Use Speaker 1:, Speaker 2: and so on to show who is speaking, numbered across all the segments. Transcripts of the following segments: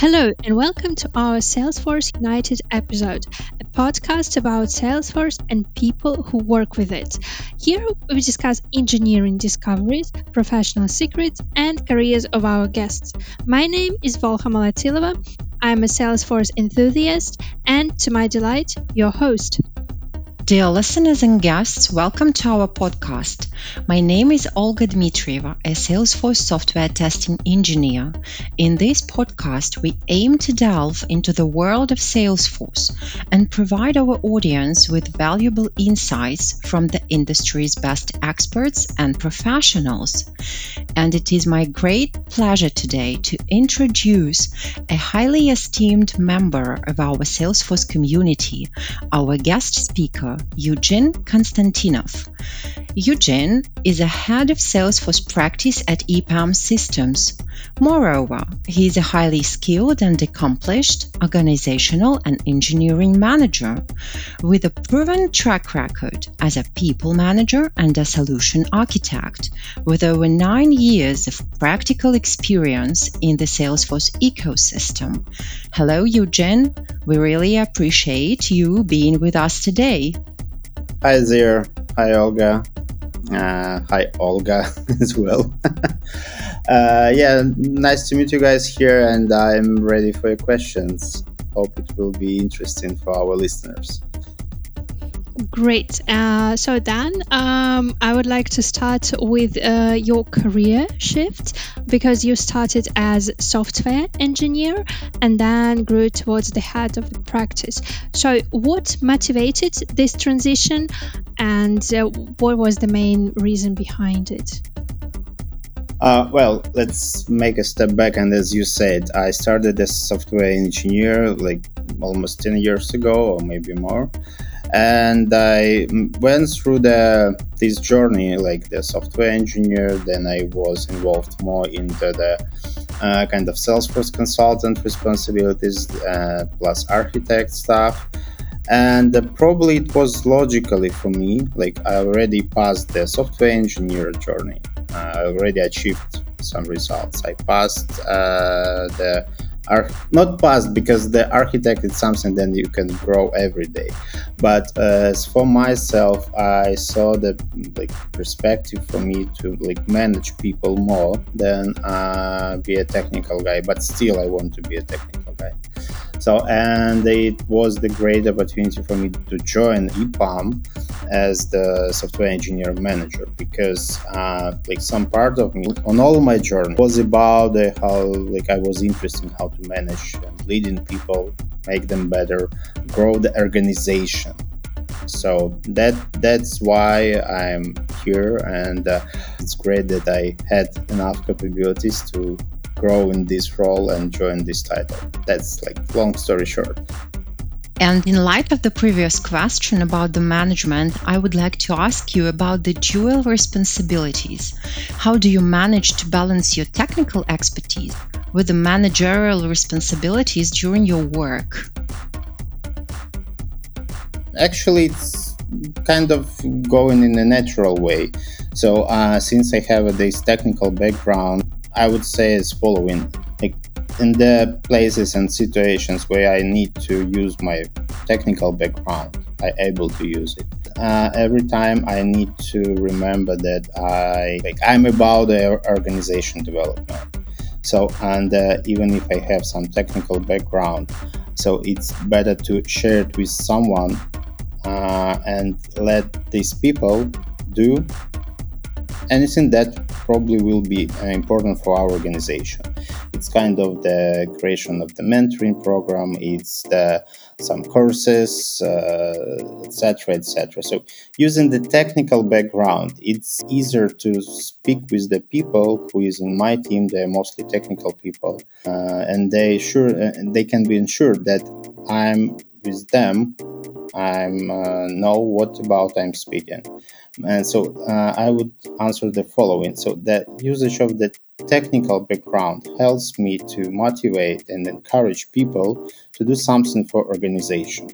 Speaker 1: Hello, and welcome to our Salesforce United episode, a podcast about Salesforce and people who work with it. Here we discuss engineering discoveries, professional secrets, and careers of our guests. My name is Volha Malatsilava. I'm a Salesforce enthusiast, and to my delight, your host.
Speaker 2: Dear listeners and guests, welcome to our podcast. My name is Olga Dmitrieva, a Salesforce software testing engineer. In this podcast, we aim to delve into the world of Salesforce and provide our audience with valuable insights from the industry's best experts and professionals. And it is my great pleasure today to introduce a highly esteemed member of our Salesforce community, our guest speaker, Eugen Konstantinov. Eugen is a head of Salesforce practice at EPAM Systems. Moreover, he is a highly skilled and accomplished organizational and engineering manager with a proven track record as a people manager and a solution architect, with over nine years of practical experience in the Salesforce ecosystem. Hello, Eugen. We really appreciate you being with us today.
Speaker 3: Hi there. Hi, Olga. Uh, hi, Olga, as well. uh, yeah, nice to meet you guys here, and I'm ready for your questions. Hope it will be interesting for our listeners.
Speaker 1: Great. Uh, so, Dan, um, I would like to start with uh, your career shift because you started as software engineer and then grew towards the head of the practice. So, what motivated this transition and uh, what was the main reason behind it?
Speaker 3: Uh, well, let's make a step back. And as you said, I started as software engineer like almost 10 years ago, or maybe more and I went through the this journey like the software engineer. Then I was involved more into the uh, kind of Salesforce consultant responsibilities uh, plus architect stuff. And uh, probably it was logically for me, like I already passed the software engineer journey. I already achieved some results. I passed uh, the are not past because the architect is something that you can grow every day. But uh, as for myself i saw the like perspective for me to like manage people more than uh, be a technical guy. But still i want to be a technical guy so, and it was the great opportunity for me to join EPAM as the software engineer manager because, uh, like, some part of me on all my journey was about uh, how, like, I was interested in how to manage and leading people, make them better, grow the organization. So that that's why I'm here, and uh, it's great that I had enough capabilities to grow in this role and join this title. That's like long story short.
Speaker 2: And in light of the previous question about the management, I would like to ask you about the dual responsibilities. How do you manage to balance your technical expertise with the managerial responsibilities during your work?
Speaker 3: Actually, it's kind of going in a natural way. So, uh, since I have this technical background, I would say is following. Like in the places and situations where I need to use my technical background, I able to use it. Uh, every time I need to remember that I like I'm about the organization development. So and uh, even if I have some technical background, so it's better to share it with someone uh, and let these people do anything that probably will be uh, important for our organization. It's kind of the creation of the mentoring program. It's the some courses, etc., uh, etc. Et so using the technical background, it's easier to speak with the people who is in my team. They're mostly technical people, uh, and they sure uh, they can be ensured that I'm with them I uh, know what about I'm speaking. And so uh, I would answer the following. So the usage of the technical background helps me to motivate and encourage people to do something for organization.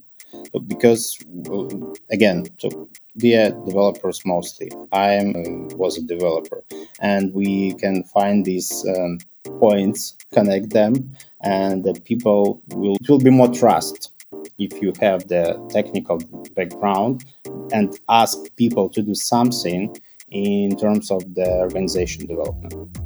Speaker 3: So because uh, again, so we are developers mostly. I am, uh, was a developer, and we can find these um, points connect them and the people will it will be more trust if you have the technical background and ask people to do something in terms of the organization development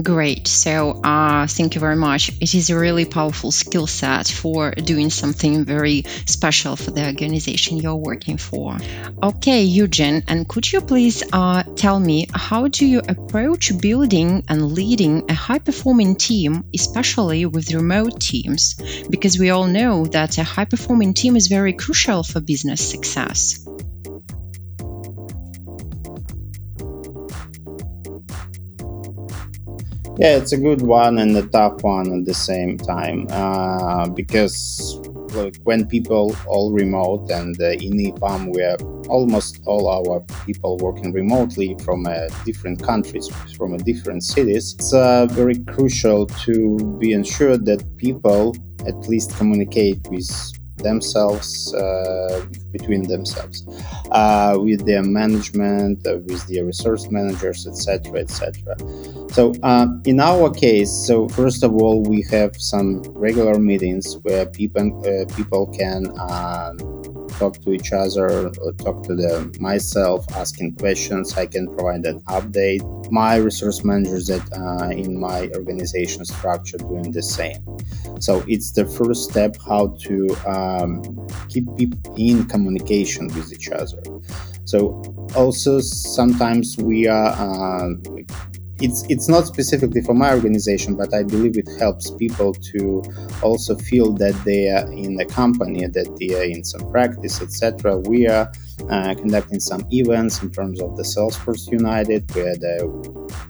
Speaker 2: Great. So, uh, thank you very much. It is a really powerful skill set for doing something very special for the organization you're working for. Okay, Eugen, and could you please uh, tell me how do you approach building and leading a high performing team, especially with remote teams? Because we all know that a high performing team is very crucial for business success.
Speaker 3: Yeah, it's a good one and a tough one at the same time uh, because like when people all remote and uh, in EPAM we have almost all our people working remotely from uh, different countries, from different cities. It's uh, very crucial to be ensured that people at least communicate with themselves uh, between themselves uh, with their management uh, with their resource managers etc etc so in our case so first of all we have some regular meetings where people people can um, talk to each other or talk to them myself asking questions i can provide an update my resource managers that uh, in my organization structure doing the same so it's the first step how to um, keep people in communication with each other. So also sometimes we are. Uh, it's it's not specifically for my organization, but I believe it helps people to also feel that they are in a company, that they are in some practice, etc. We are uh, conducting some events in terms of the Salesforce United, where the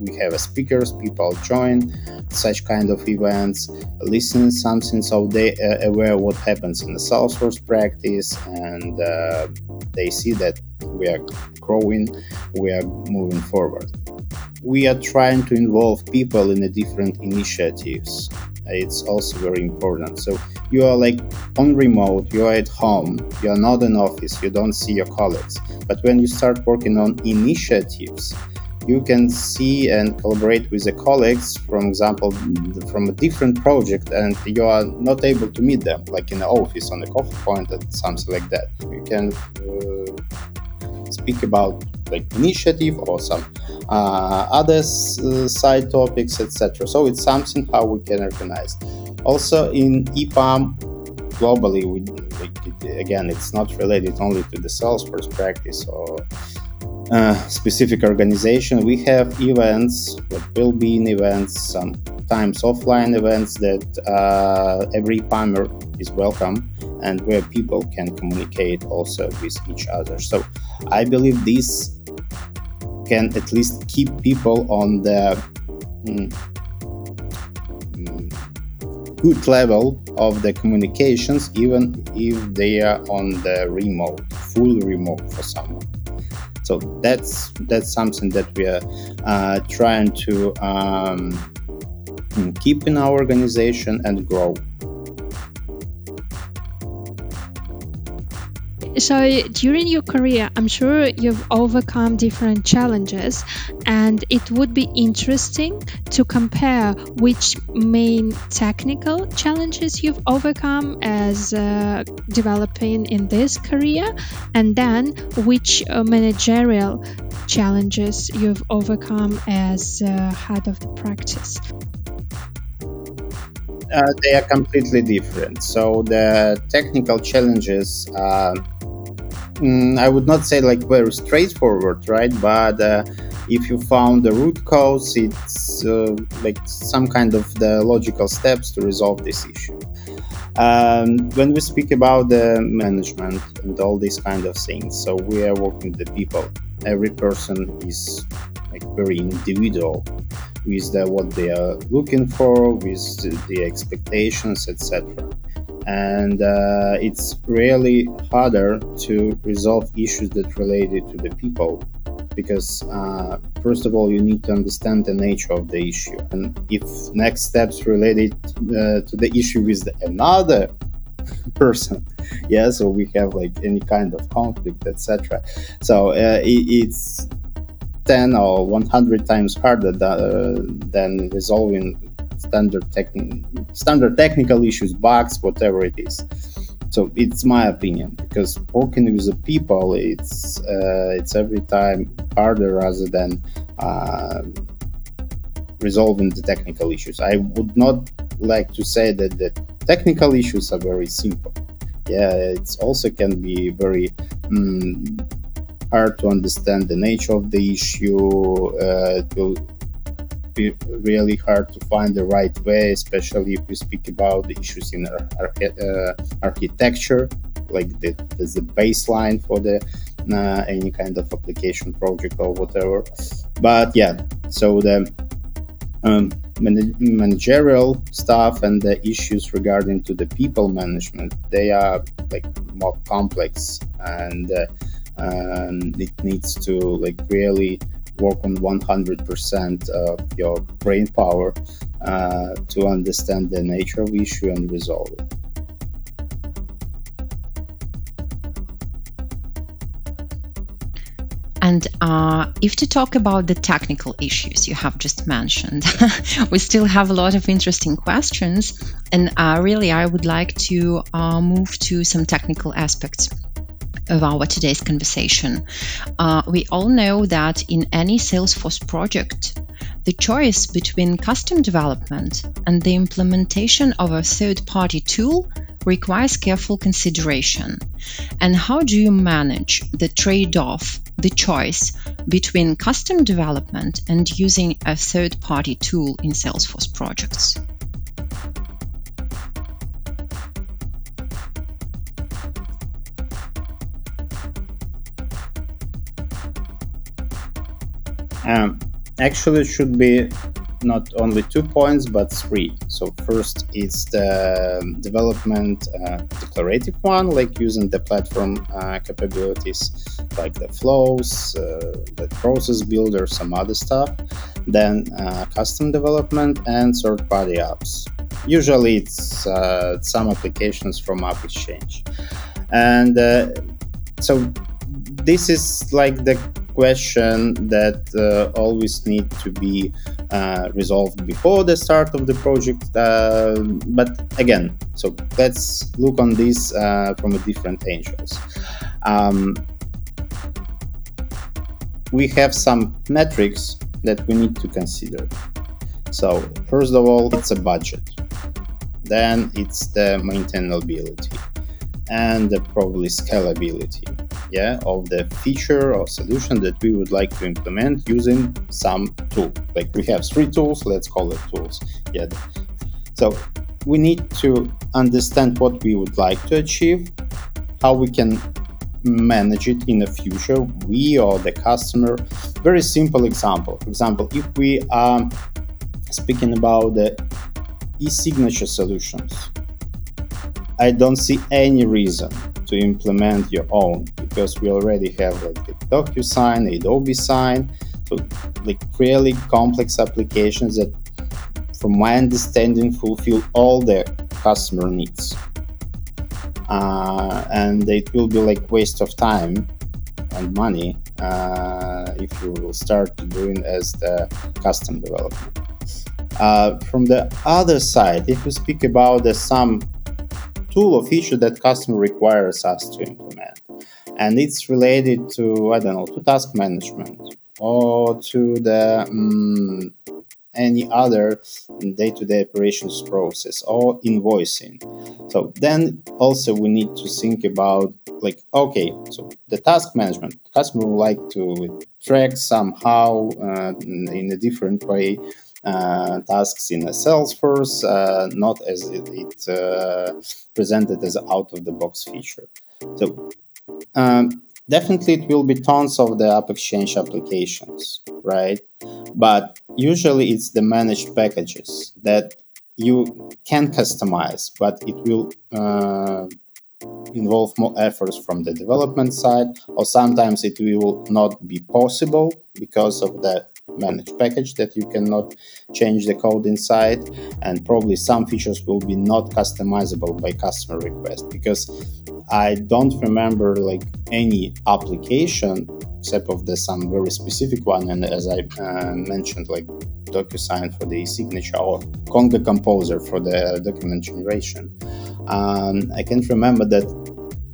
Speaker 3: we have speakers, people join such kind of events, listen something so they are aware what happens in the Salesforce practice and uh, they see that we are growing, we are moving forward. We are trying to involve people in the different initiatives. It's also very important. So you are like on remote, you are at home, you are not in office, you don't see your colleagues. But when you start working on initiatives, you can see and collaborate with the colleagues, for example, from a different project, and you are not able to meet them, like in the office on the coffee point or something like that. You can uh, speak about like initiative or some uh, other uh, side topics, etc. So it's something how we can organize. Also in EPAM globally, we again, it's not related only to the Salesforce practice or uh, specific organization. We have events, like well-being events, sometimes offline events that uh, every EPAMer is welcome and where people can communicate also with each other. So I believe this can at least keep people on the mm, mm, good level of the communications, even if they are on the remote, full remote for someone. So that's that's something that we are uh, trying to um, keep in our organization and grow.
Speaker 1: So, during your career, I'm sure you've overcome different challenges, and it would be interesting to compare which main technical challenges you've overcome as uh, developing in this career, and then which uh, managerial challenges you've overcome as uh, head of the practice.
Speaker 3: Uh, they are completely different. So the technical challenges uh, mm, I would not say like very straightforward, right? But uh, if you found the root cause, it's uh, like some kind of the logical steps to resolve this issue. Um, when we speak about the management and all these kind of things, so we are working with the people. Every person is like very individual with the, what they are looking for, with the expectations, etc and uh, it's really harder to resolve issues that related to the people because uh, first of all you need to understand the nature of the issue. And if next steps related uh, to the issue with another person yeah so we have like any kind of conflict etc so uh, it, it's 10 or 100 times harder than, than resolving standard, techn- standard technical issues, bugs, whatever it is. So it's my opinion because working with the people, it's uh, it's every time harder rather than uh, resolving the technical issues. I would not like to say that the technical issues are very simple. Yeah, it also can be very um, hard to understand the nature of the issue. Uh, will be really hard to find the right way, especially if we speak about the issues in uh, architecture, like the, the baseline for the uh, any kind of application project or whatever. But yeah, so the um, managerial stuff and the issues regarding to the people management they are like more complex and uh, and it needs to like really work on 100% of your brain power uh, to understand the nature of the issue and resolve it.
Speaker 2: And uh, if to talk about the technical issues you have just mentioned, we still have a lot of interesting questions. And uh, really, I would like to uh, move to some technical aspects of our today's conversation. Uh, we all know that in any Salesforce project, the choice between custom development and the implementation of a third party tool requires careful consideration. And how do you manage the trade off, the choice between custom development and using a third party tool in Salesforce projects?
Speaker 3: Um, actually, it should be not only two points but three. So first, is the development uh, declarative one, like using the platform uh, capabilities, like the flows, uh, the process builder, some other stuff. Then uh, custom development and third-party apps. Usually, it's uh, some applications from AppExchange, and uh, so this is like the question that uh, always need to be uh, resolved before the start of the project. Uh, but again, so let's look on this uh, from a different angles. Um, we have some metrics that we need to consider. So first of all, it's a budget. Then it's the maintainability and the probably scalability yeah, of the feature or solution that we would like to implement using some tool. Like we have three tools, let's call it tools. Yeah. So we need to understand what we would like to achieve, how we can manage it in the future, we or the customer. Very simple example. For example, if we are speaking about the e-signature solutions, I don't see any reason to implement your own because we already have like the DocuSign, Adobe Sign, so like really complex applications that, from my understanding, fulfill all the customer needs. Uh, and it will be like waste of time and money uh, if you will start doing as the custom development. Uh, from the other side, if we speak about the some tool or feature that customer requires us to implement. And it's related to, I don't know, to task management or to the um, any other day-to-day operations process or invoicing. So then also we need to think about like, okay, so the task management, customer would like to track somehow uh, in a different way tasks in Salesforce, uh, not as it, it uh, presented as out of the box feature. So um, definitely it will be tons of the AppExchange applications, right? But usually it's the managed packages that you can customize, but it will uh, involve more efforts from the development side, or sometimes it will not be possible because of the managed package that you cannot change the code inside and probably some features will be not customizable by customer request because i don't remember like any application except of the some very specific one. And as I uh, mentioned, like DocuSign for the signature or Conga Composer for the document generation. Um, I can't remember that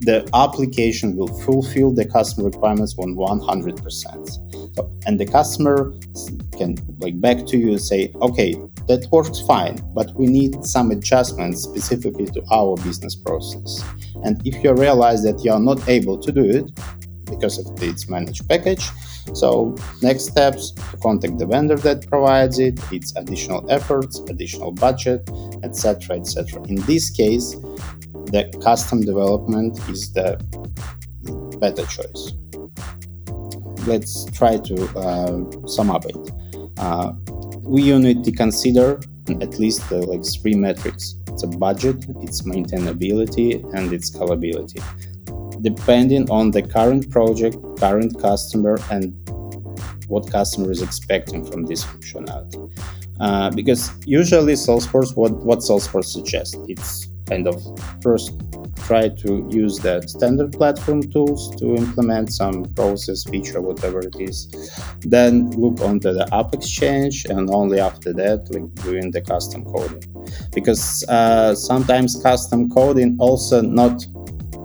Speaker 3: the application will fulfill the customer requirements on 100%. So, and the customer can like back to you and say, okay, that works fine, but we need some adjustments specifically to our business process. And if you realize that you are not able to do it because of its managed package, so next steps to contact the vendor that provides it, its additional efforts, additional budget, etc., etc. In this case, the custom development is the better choice. Let's try to uh, sum up it. Uh, we need to consider at least uh, like three metrics. It's a budget, its maintainability, and its scalability. Depending on the current project, current customer, and what customer is expecting from this functionality. Uh, because usually Salesforce, what, what Salesforce suggests, it's kind of first try to use the standard platform tools to implement some process feature whatever it is. Then look onto the AppExchange and only after that like doing the custom coding. Because uh, sometimes custom coding also not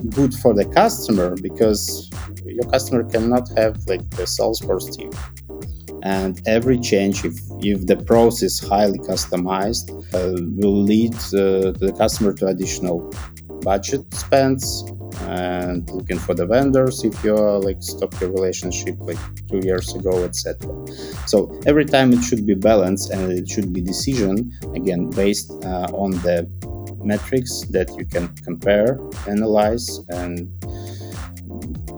Speaker 3: good for the customer because your customer cannot have like the salesforce team and every change if, if the process highly customized uh, will lead uh, the customer to additional budget spends and looking for the vendors if you're like stop your relationship like two years ago etc so every time it should be balanced and it should be decision again based uh, on the metrics that you can compare analyze and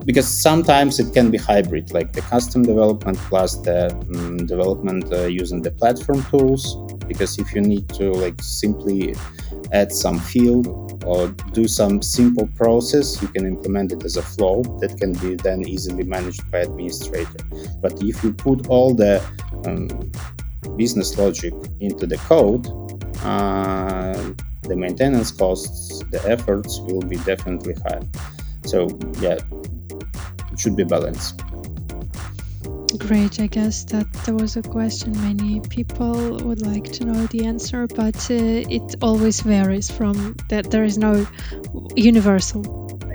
Speaker 3: because sometimes it can be hybrid like the custom development plus the um, development uh, using the platform tools. Because if you need to like simply add some field or do some simple process you can implement it as a flow that can be then easily managed by administrator. But if you put all the um, business logic into the code uh, the maintenance costs the efforts will be definitely high. So yeah it should be balanced.
Speaker 1: Great. I guess that there was a question many people would like to know the answer, but uh, it always varies from that. There is no universal.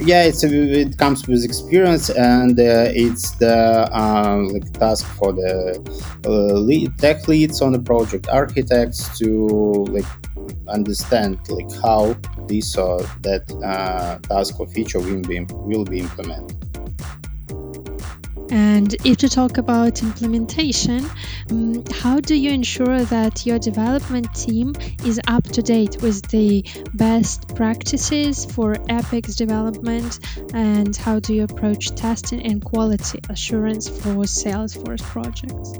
Speaker 3: Yeah, it's a, it comes with experience, and uh, it's the um, like task for the uh, lead, tech leads on the project, architects to like understand like how this or that uh, task or feature will be will be implemented.
Speaker 1: And if to talk about implementation, um, how do you ensure that your development team is up to date with the best practices for Apex development? And how do you approach testing and quality assurance for Salesforce projects?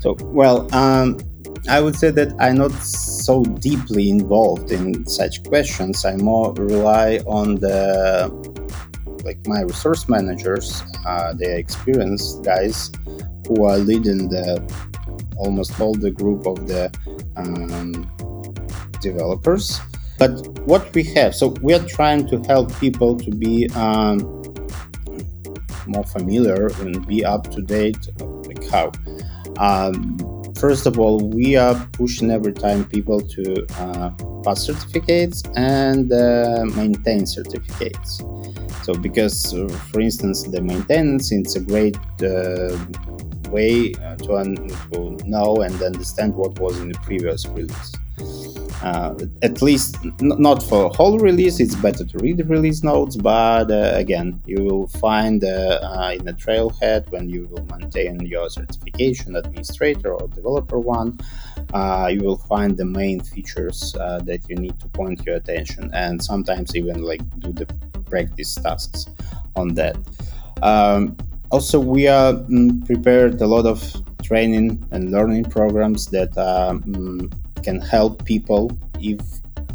Speaker 3: So, well, um, I would say that I'm not so deeply involved in such questions. I more rely on the like my resource managers, uh, the experienced guys who are leading the almost all the group of the um, developers. But what we have, so we are trying to help people to be um, more familiar and be up to date. Like how. Um, first of all, we are pushing every time people to uh, pass certificates and uh, maintain certificates. So, because, uh, for instance, the maintenance it's a great uh, way uh, to, un- to know and understand what was in the previous release uh, at least not for whole release it's better to read the release notes but uh, again you will find uh, uh in the trailhead when you will maintain your certification administrator or developer one uh, you will find the main features uh, that you need to point your attention and sometimes even like do the practice tasks on that. Um, also we are mm, prepared a lot of training and learning programs that um, can help people if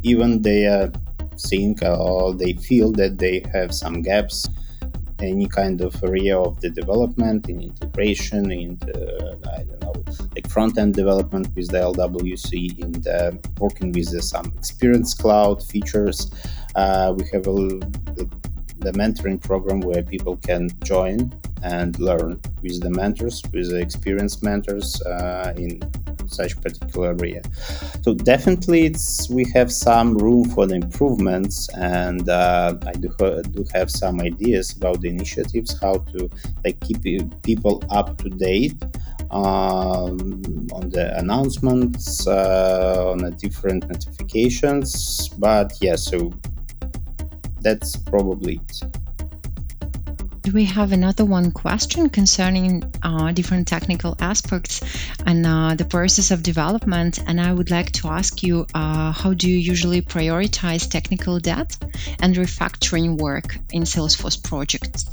Speaker 3: even they uh, think or they feel that they have some gaps any kind of area of the development in integration in the i don't know like front end development with the lwc in the working with some experience cloud features. Uh, we have a, the, the mentoring program where people can join and learn with the mentors, with the experienced mentors uh, in such particular area. So definitely, it's we have some room for the improvements, and uh, I do do have some ideas about the initiatives how to like keep people up to date. Um, on the announcements, uh, on the different notifications, but yeah, so that's probably it.
Speaker 2: We have another one question concerning uh, different technical aspects and uh, the process of development. And I would like to ask you uh, how do you usually prioritize technical debt and refactoring work in Salesforce projects?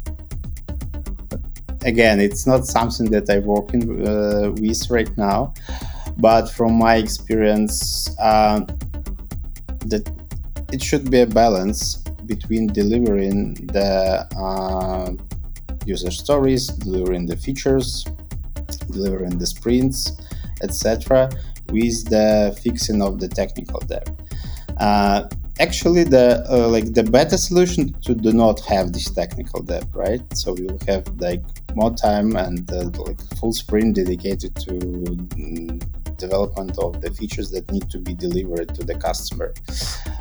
Speaker 3: Again, it's not something that I work working uh, with right now, but from my experience, uh, that it should be a balance between delivering the uh, user stories, delivering the features, delivering the sprints, etc., with the fixing of the technical debt. Uh, actually, the uh, like the better solution to do not have this technical debt, right? So you'll have like more time and uh, like full sprint dedicated to mm, development of the features that need to be delivered to the customer,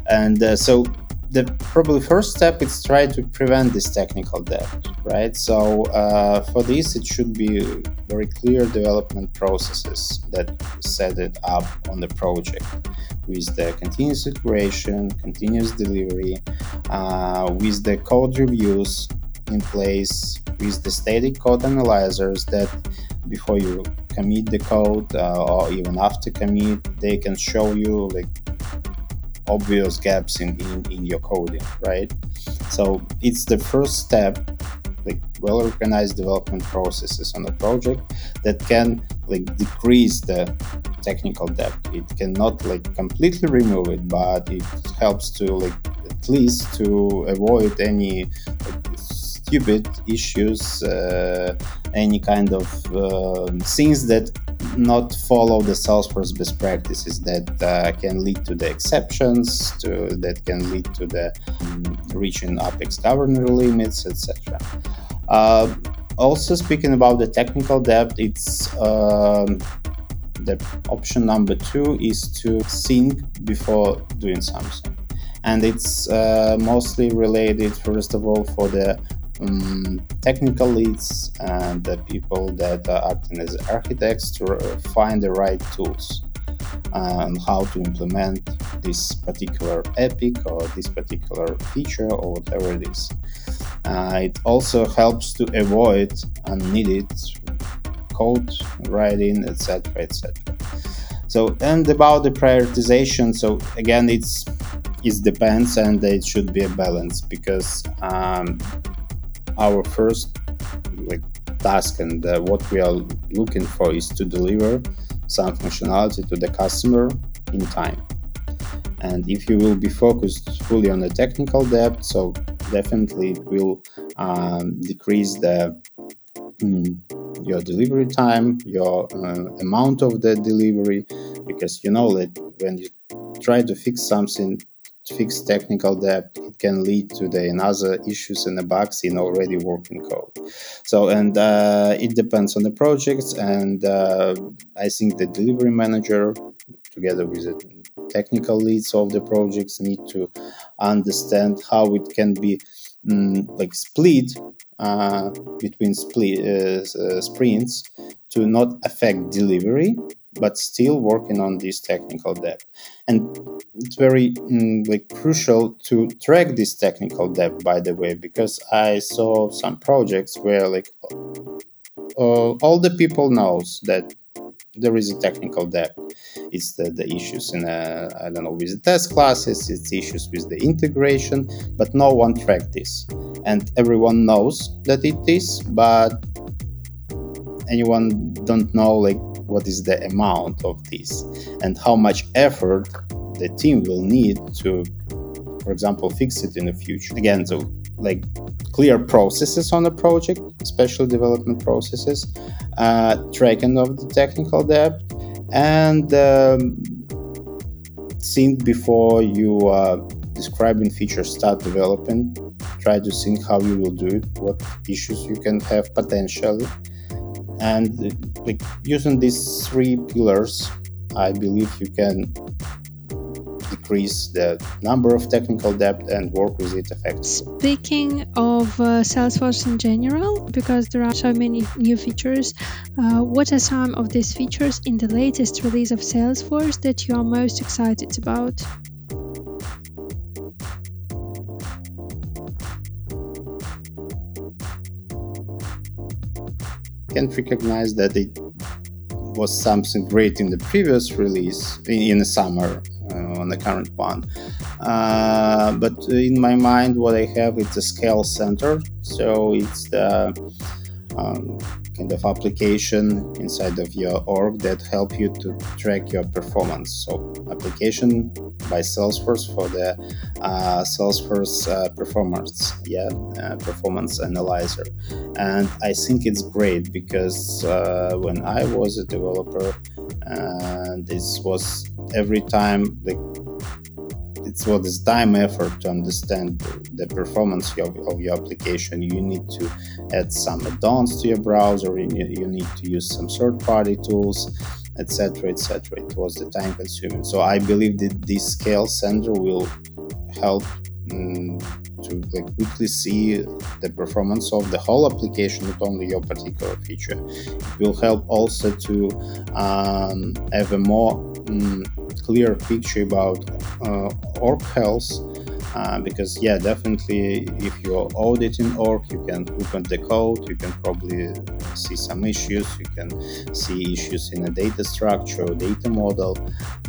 Speaker 3: and uh, so the probably first step is try to prevent this technical debt, right? So uh, for this, it should be very clear development processes that set it up on the project with the continuous iteration, continuous delivery, uh, with the code reviews in place, with the static code analyzers that before you commit the code uh, or even after commit, they can show you like obvious gaps in, in, in your coding, right? So it's the first step, like well organized development processes on a project that can like decrease the technical debt. It cannot like completely remove it, but it helps to like at least to avoid any like, stupid issues, uh, any kind of uh, things that not follow the Salesforce best practices that uh, can lead to the exceptions, to, that can lead to the um, reaching Apex governor limits, etc. Uh, also, speaking about the technical debt, it's um, the option number two is to think before doing something and it's uh, mostly related first of all for the um, technical leads and the people that are acting as architects to find the right tools and how to implement this particular epic or this particular feature or whatever it is. Uh, it also helps to avoid unneeded code writing, etc., etc. So, and about the prioritization, so again, it's it depends and it should be a balance because um, our first like task and uh, what we are looking for is to deliver some functionality to the customer in time. And if you will be focused fully on the technical debt so definitely it will um, decrease the mm, your delivery time your uh, amount of the delivery because you know that when you try to fix something fix technical debt, it can lead to the another issues and bugs in already working code. So, and uh, it depends on the projects. And uh, I think the delivery manager, together with the technical leads of the projects, need to understand how it can be mm, like split uh, between split uh, uh, sprints to not affect delivery but still working on this technical debt. And it's very mm, like crucial to track this technical debt, by the way, because I saw some projects where like all the people knows that there is a technical debt. It's the, the issues in uh, I don't know with the test classes. It's issues with the integration, but no one tracked this, and everyone knows that it is, but anyone don't know like what is the amount of this and how much effort the team will need to for example fix it in the future again so like clear processes on the project especially development processes uh, tracking of the technical debt and um, think before you uh, describing features, start developing. Try to think how you will do it, what issues you can have potentially, and like using these three pillars, I believe you can decrease the number of technical debt and work with it effectively.
Speaker 1: Speaking of uh, Salesforce in general, because there are so many new features, uh, what are some of these features in the latest release of Salesforce that you are most excited about?
Speaker 3: Can't recognize that it was something great in the previous release in the summer uh, on the current one. Uh, but in my mind, what I have is a scale center. So it's the um, kind of application inside of your org that help you to track your performance. So application by Salesforce for the uh, Salesforce uh, performance, yeah, uh, performance analyzer, and I think it's great because uh, when I was a developer, this was every time like it's what is time effort to understand the performance of, of, your application. You need to add some add-ons to your browser. You need, to use some third-party tools etc etc it was the time consuming so i believe that this scale center will help to like quickly see the performance of the whole application not only your particular feature. It will help also to um, have a more um, clear picture about uh, org health uh, because yeah definitely if you're auditing org you can open the code you can probably see some issues you can see issues in a data structure or data model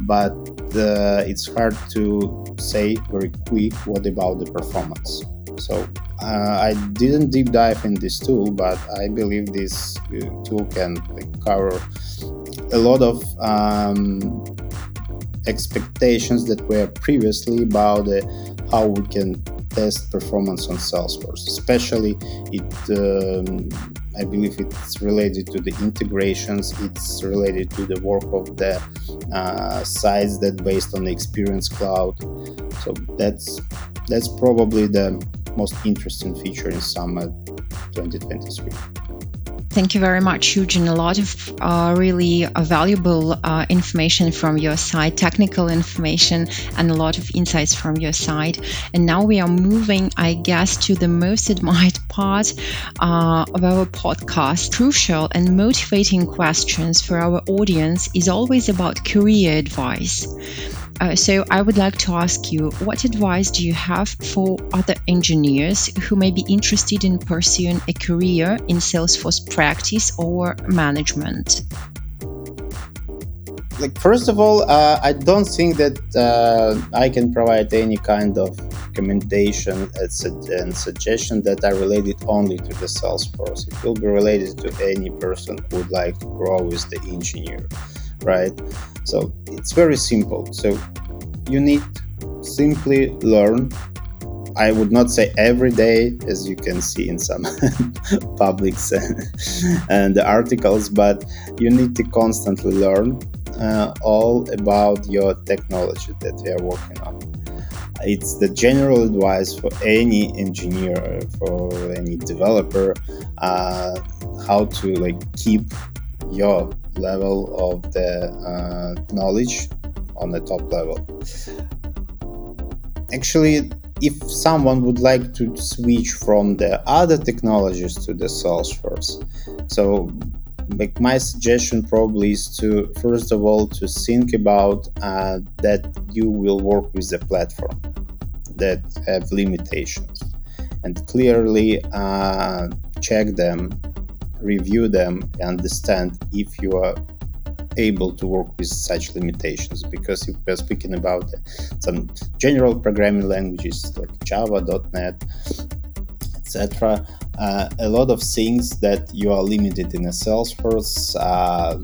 Speaker 3: but uh, it's hard to say very quick what about the performance. So uh, I didn't deep dive in this tool, but I believe this uh, tool can like, cover a lot of um, expectations that were previously about uh, how we can test performance on Salesforce. Especially, it um, I believe it's related to the integrations. It's related to the work of the uh, sites that based on the Experience Cloud. So that's that's probably the most interesting feature in summer 2023.
Speaker 2: Thank you very much, Eugene. A lot of uh, really uh, valuable uh, information from your side, technical information, and a lot of insights from your side. And now we are moving, I guess, to the most admired part uh, of our podcast. Crucial and motivating questions for our audience is always about career advice. Uh, so I would like to ask you, what advice do you have for other engineers who may be interested in pursuing a career in Salesforce practice or management?
Speaker 3: Like first of all, uh, I don't think that uh, I can provide any kind of recommendation and suggestion that are related only to the Salesforce. It will be related to any person who would like to grow as the engineer, right? So it's very simple. So you need simply learn. I would not say every day, as you can see in some publics and articles, but you need to constantly learn uh, all about your technology that we are working on. It's the general advice for any engineer, for any developer, uh, how to like keep your level of the uh, knowledge on the top level. Actually, if someone would like to switch from the other technologies to the Salesforce, so like my suggestion probably is to first of all to think about uh, that you will work with a platform that have limitations and clearly uh, check them review them and understand if you are able to work with such limitations because if we're speaking about some general programming languages like java net etc uh, a lot of things that you are limited in a salesforce are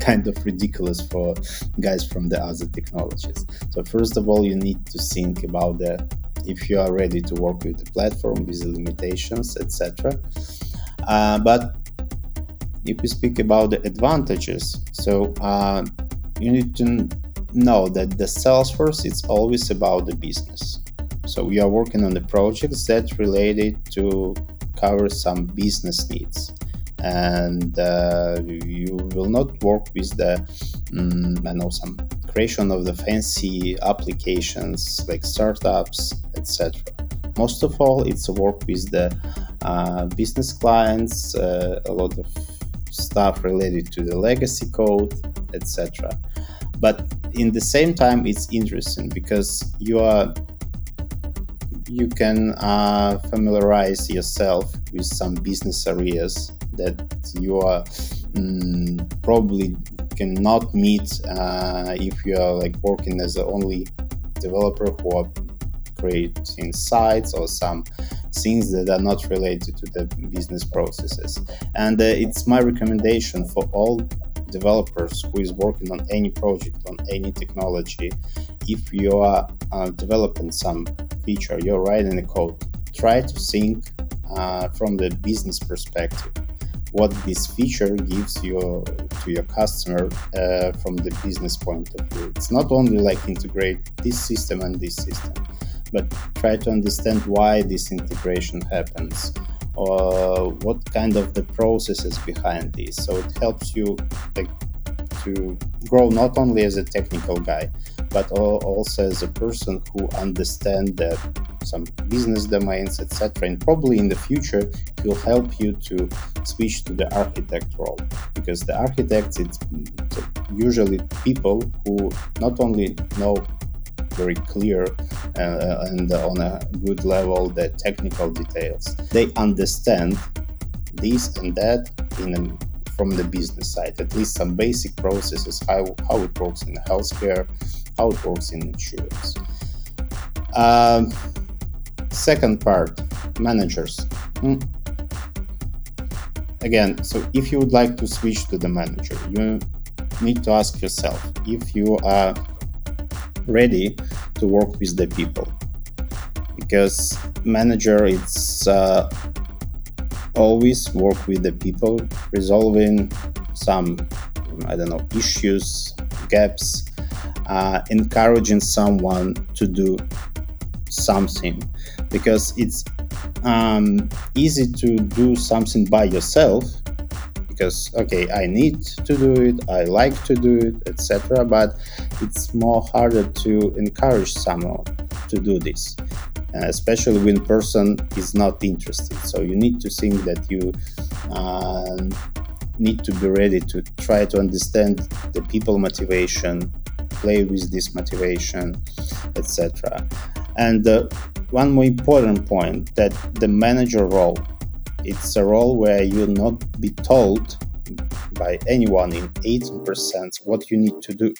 Speaker 3: kind of ridiculous for guys from the other technologies. So first of all you need to think about the if you are ready to work with the platform with the limitations etc uh, but if we speak about the advantages, so uh, you need to know that the Salesforce is always about the business. So we are working on the projects that related to cover some business needs and uh, you will not work with the um, i know some creation of the fancy applications like startups etc most of all it's a work with the uh, business clients uh, a lot of stuff related to the legacy code etc but in the same time it's interesting because you are you can uh, familiarize yourself with some business areas that you are um, probably cannot meet uh, if you are like working as the only developer who are creating sites or some things that are not related to the business processes. And uh, it's my recommendation for all developers who is working on any project on any technology if you are uh, developing some feature you're writing a code try to think uh, from the business perspective. What this feature gives you to your customer uh, from the business point of view. It's not only like integrate this system and this system but try to understand why this integration happens or what kind of the processes behind this. So it helps you like to grow not only as a technical guy but also as a person who understands that some business domains etc and probably in the future it will help you to switch to the architect role. Because the architects it's usually people who not only know very clear uh, and on a good level the technical details. They understand this and that in a, from the business side, at least some basic processes, how, how it works in healthcare, how it works in insurance. Um, second part, managers. Mm. Again, so if you would like to switch to the manager, you need to ask yourself if you are ready to work with the people. Because manager it's uh, always work with the people resolving some i don't know issues gaps uh, encouraging someone to do something. Because it's um, easy to do something by yourself because okay i need to do it i like to do it etc but it's more harder to encourage someone to do this uh, especially when person is not interested. So you need to think that you uh, need to be ready to try to understand the people motivation play with this motivation etc and uh, one more important point that the manager role it's a role where you'll not be told by anyone in 18% what you need to do.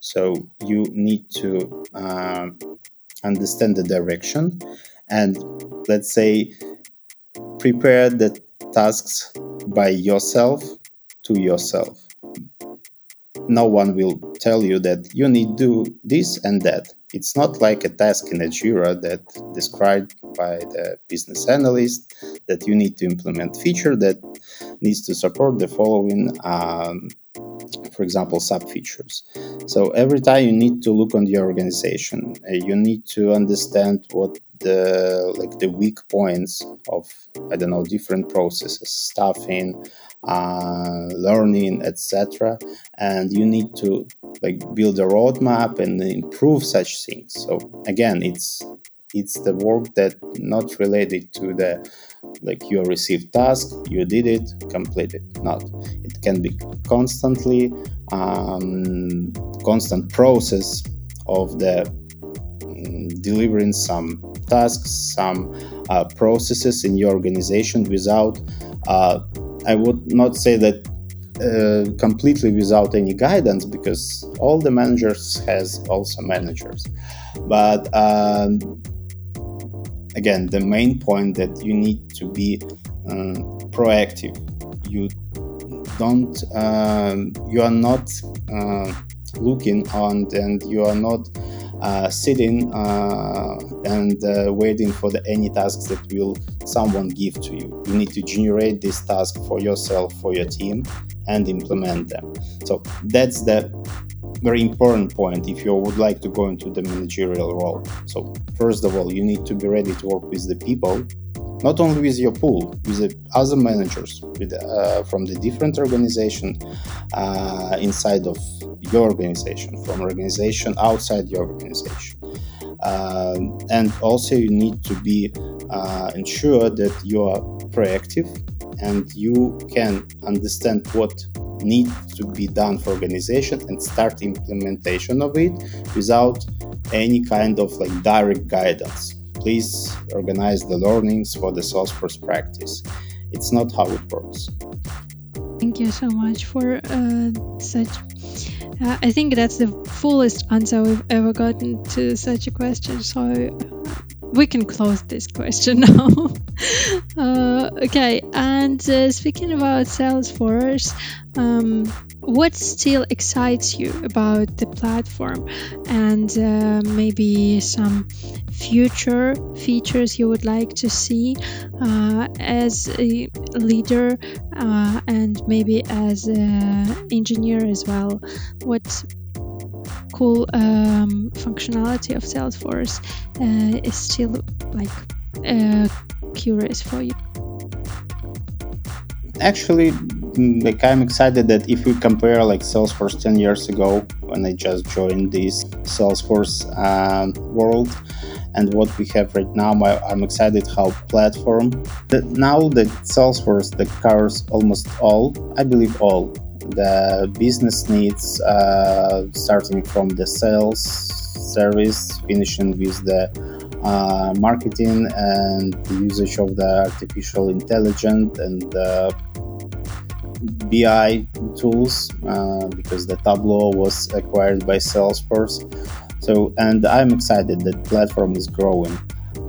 Speaker 3: So you need to uh, understand the direction and let's say prepare the tasks by yourself to yourself. No one will tell you that you need to do this and that. It's not like a task in a Jira that described by the business analyst that you need to implement feature that needs to support the following um, for example sub features. So every time you need to look on your organization uh, you need to understand what the like the weak points of i don't know different processes staffing uh, learning etc and you need to like build a roadmap and improve such things. So again it's it's the work that not related to the like you received task you did it completed. Not. It can be constantly um, constant process of the delivering some tasks some uh, processes in your organization without uh, i would not say that uh, completely without any guidance because all the managers has also managers. But um, again the main point that you need to be um, proactive. You don't um, you are not uh, looking on and you are not uh, sitting uh, and uh, waiting for the any tasks that will someone give to you you need to generate this task for yourself for your team and implement them so that's the very important point if you would like to go into the managerial role. So, first of all, you need to be ready to work with the people, not only with your pool, with the other managers with, uh, from the different organization uh, inside of your organization, from organization outside your organization. Um, and also, you need to be uh, ensure that you are proactive and you can understand what needs to be done for organization and start implementation of it without any kind of like direct guidance please organize the learnings for the salesforce practice. It's not how it works.
Speaker 1: Thank you so much for uh, such uh, i think that's the fullest answer we've ever gotten to such a question so we can close this question now. uh, okay, and uh, speaking about Salesforce, um, what still excites you about the platform? And uh, maybe some future features you would like to see uh, as a leader uh, and maybe as an engineer as well? What cool um, functionality of Salesforce uh, is still like uh, curious for you?
Speaker 3: Actually, mm, like I'm excited that if we compare like Salesforce 10 years ago when I just joined this Salesforce um, world and what we have right now, I'm excited how platform that now that Salesforce that covers almost all, I believe all the business needs, uh, starting from the sales service, finishing with the uh, marketing and the usage of the artificial intelligence and the BI tools, uh, because the Tableau was acquired by Salesforce. So, and I'm excited that platform is growing.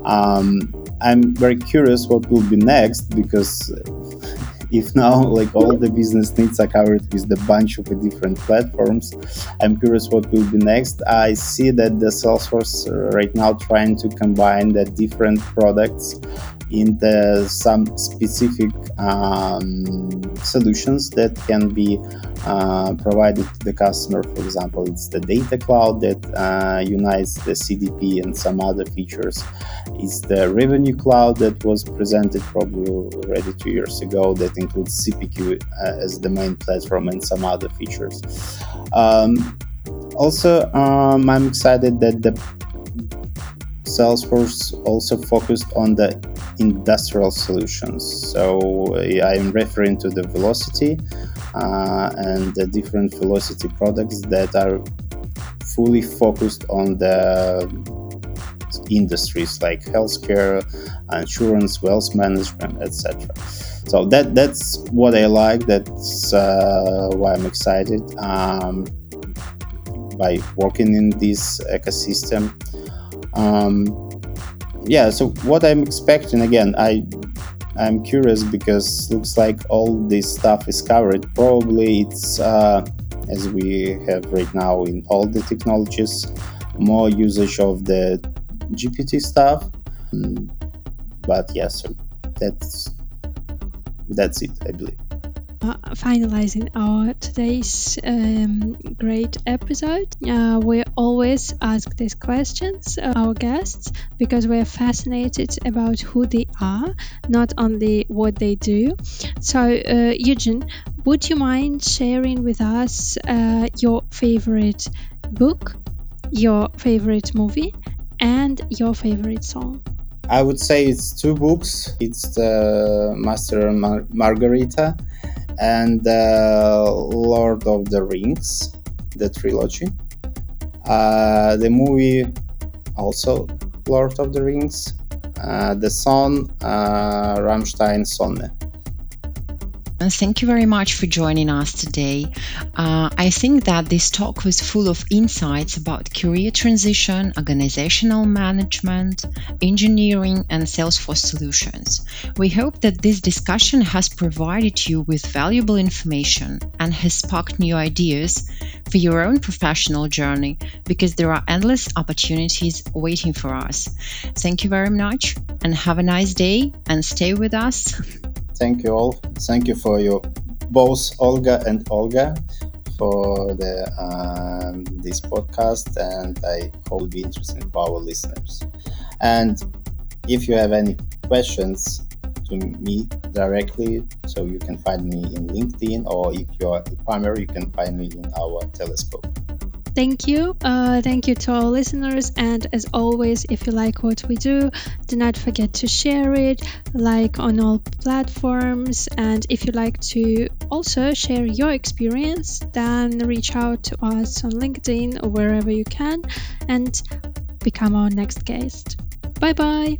Speaker 3: Um, I'm very curious what will be next because if now like all the business needs are covered with the bunch of different platforms i'm curious what will be next i see that the salesforce uh, right now trying to combine the different products in some specific um, solutions that can be uh, provided to the customer. For example, it's the data cloud that uh, unites the CDP and some other features. It's the revenue cloud that was presented probably already two years ago that includes CPQ uh, as the main platform and some other features. Um, also, um, I'm excited that the Salesforce also focused on the industrial solutions. So I'm referring to the Vlocity uh, and the different Vlocity products that are fully focused on the industries like healthcare, insurance, wealth management, etc. So that that's what I like. That's uh, why I'm excited um, by working in this ecosystem. Um, yeah so what i'm expecting again i i'm curious because looks like all this stuff is covered. Probably it's uh, as we have right now in all the technologies more usage of the gpt stuff. Mm, but yeah so that's that's it i believe
Speaker 1: uh, finalizing our today's um, great episode. Uh, we always ask these questions of our guests because we're fascinated about who they are, not only what they do. So, uh, Eugene, would you mind sharing with us uh, your favorite book, your favorite movie, and your favorite song?
Speaker 3: I would say it's two books. It's the Master Mar- Margarita and uh, Lord of the Rings, the trilogy. Uh, the movie also Lord of the Rings. Uh, the song uh, Rammstein Sonne.
Speaker 2: Thank you very much for joining us today. Uh, I think that this talk was full of insights about career transition, organizational management, engineering, and Salesforce solutions. We hope that this discussion has provided you with valuable information and has sparked new ideas for your own professional journey because there are endless opportunities waiting for us. Thank you very much and have a nice day and stay with us.
Speaker 3: Thank you all. Thank you for your both Olga and Olga for the um, this podcast, and I hope it'll be interesting for our listeners. And if you have any questions to me directly, so you can find me in LinkedIn, or if you're a EPAMer, you can find me in our Telescope.
Speaker 1: Thank you. Uh, thank you to our listeners. And as always, if you like what we do, do not forget to share it, like on all platforms. And if you like to also share your experience, then reach out to us on LinkedIn or wherever you can and become our next guest. Bye bye.